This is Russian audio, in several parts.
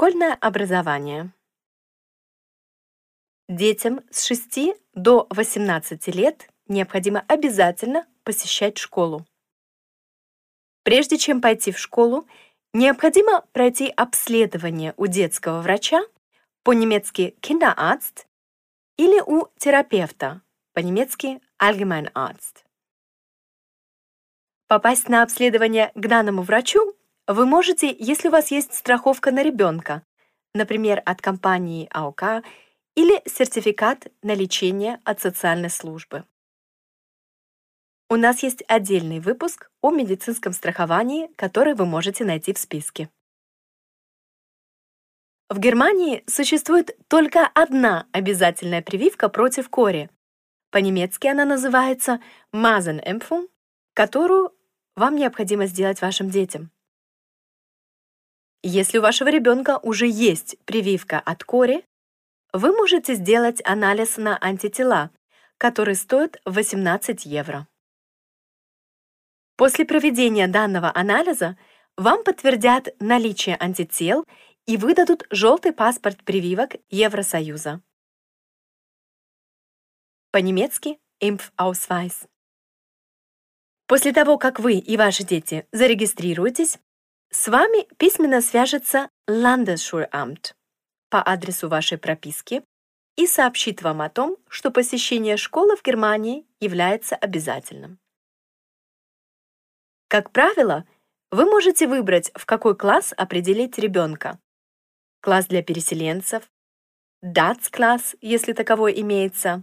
Дошкольное образование. Детям с 6 до 18 лет необходимо обязательно посещать школу. Прежде чем пойти в школу, необходимо пройти обследование у детского врача, по-немецки Kinderarzt, или у терапевта, по-немецки Allgemeinarzt. Попасть на обследование к данному врачу вы можете, если у вас есть страховка на ребенка, например, от компании АОК или сертификат на лечение от социальной службы. У нас есть отдельный выпуск о медицинском страховании, который вы можете найти в списке. В Германии существует только одна обязательная прививка против кори. По-немецки она называется Masenimpfung, которую вам необходимо сделать вашим детям. Если у вашего ребенка уже есть прививка от кори, вы можете сделать анализ на антитела, который стоит 18 евро. После проведения данного анализа вам подтвердят наличие антител и выдадут желтый паспорт прививок Евросоюза. По-немецки Impfausweis. После того, как вы и ваши дети зарегистрируетесь, с вами письменно свяжется Landesschulamt по адресу вашей прописки и сообщит вам о том, что посещение школы в Германии является обязательным. Как правило, вы можете выбрать, в какой класс определить ребенка. Класс для переселенцев, DATS-класс, если таковой имеется.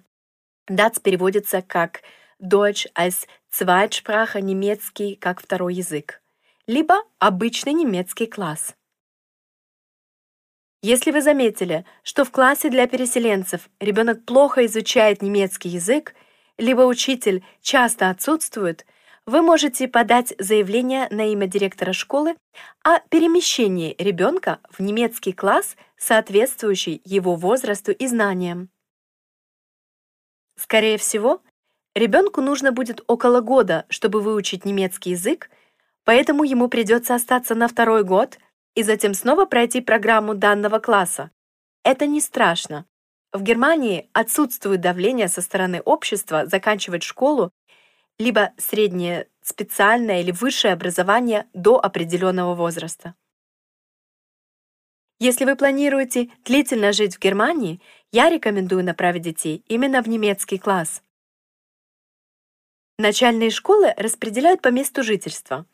DATS переводится как Deutsch als Zweitsprache, немецкий как второй язык, либо обычный немецкий класс. Если вы заметили, что в классе для переселенцев ребенок плохо изучает немецкий язык, либо учитель часто отсутствует – вы можете подать заявление на имя директора школы о перемещении ребенка в немецкий класс, соответствующий его возрасту и знаниям. Скорее всего, ребенку нужно будет около года, чтобы выучить немецкий язык, поэтому ему придется остаться на второй год и затем снова пройти программу данного класса. Это не страшно. В Германии отсутствует давление со стороны общества заканчивать школу либо среднее специальное или высшее образование до определенного возраста. Если вы планируете длительно жить в Германии, я рекомендую направить детей именно в немецкий класс. Начальные школы распределяют по месту жительства.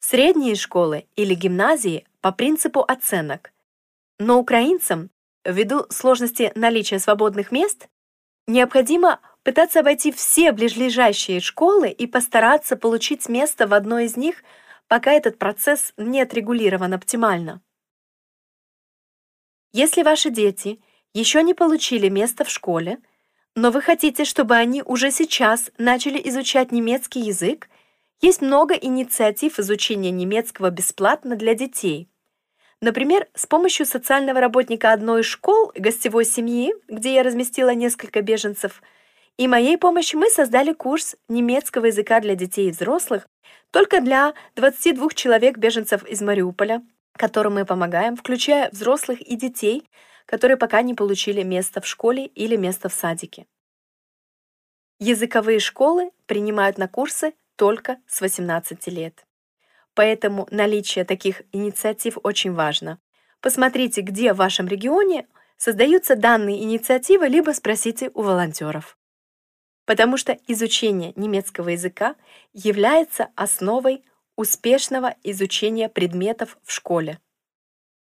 Средние школы или гимназии по принципу оценок. Но украинцам, ввиду сложности наличия свободных мест, необходимо пытаться обойти все ближайшие школы и постараться получить место в одной из них, пока этот процесс не отрегулирован оптимально. Если ваши дети еще не получили место в школе, но вы хотите, чтобы они уже сейчас начали изучать немецкий язык, есть много инициатив изучения немецкого бесплатно для детей. Например, с помощью социального работника одной из школ гостевой семьи, где я разместила несколько беженцев – и моей помощью мы создали курс немецкого языка для детей и взрослых только для 22 человек-беженцев из Мариуполя, которым мы помогаем, включая взрослых и детей, которые пока не получили место в школе или место в садике. Языковые школы принимают на курсы только с 18 лет. Поэтому наличие таких инициатив очень важно. Посмотрите, где в вашем регионе создаются данные инициативы, либо спросите у волонтеров потому что изучение немецкого языка является основой успешного изучения предметов в школе.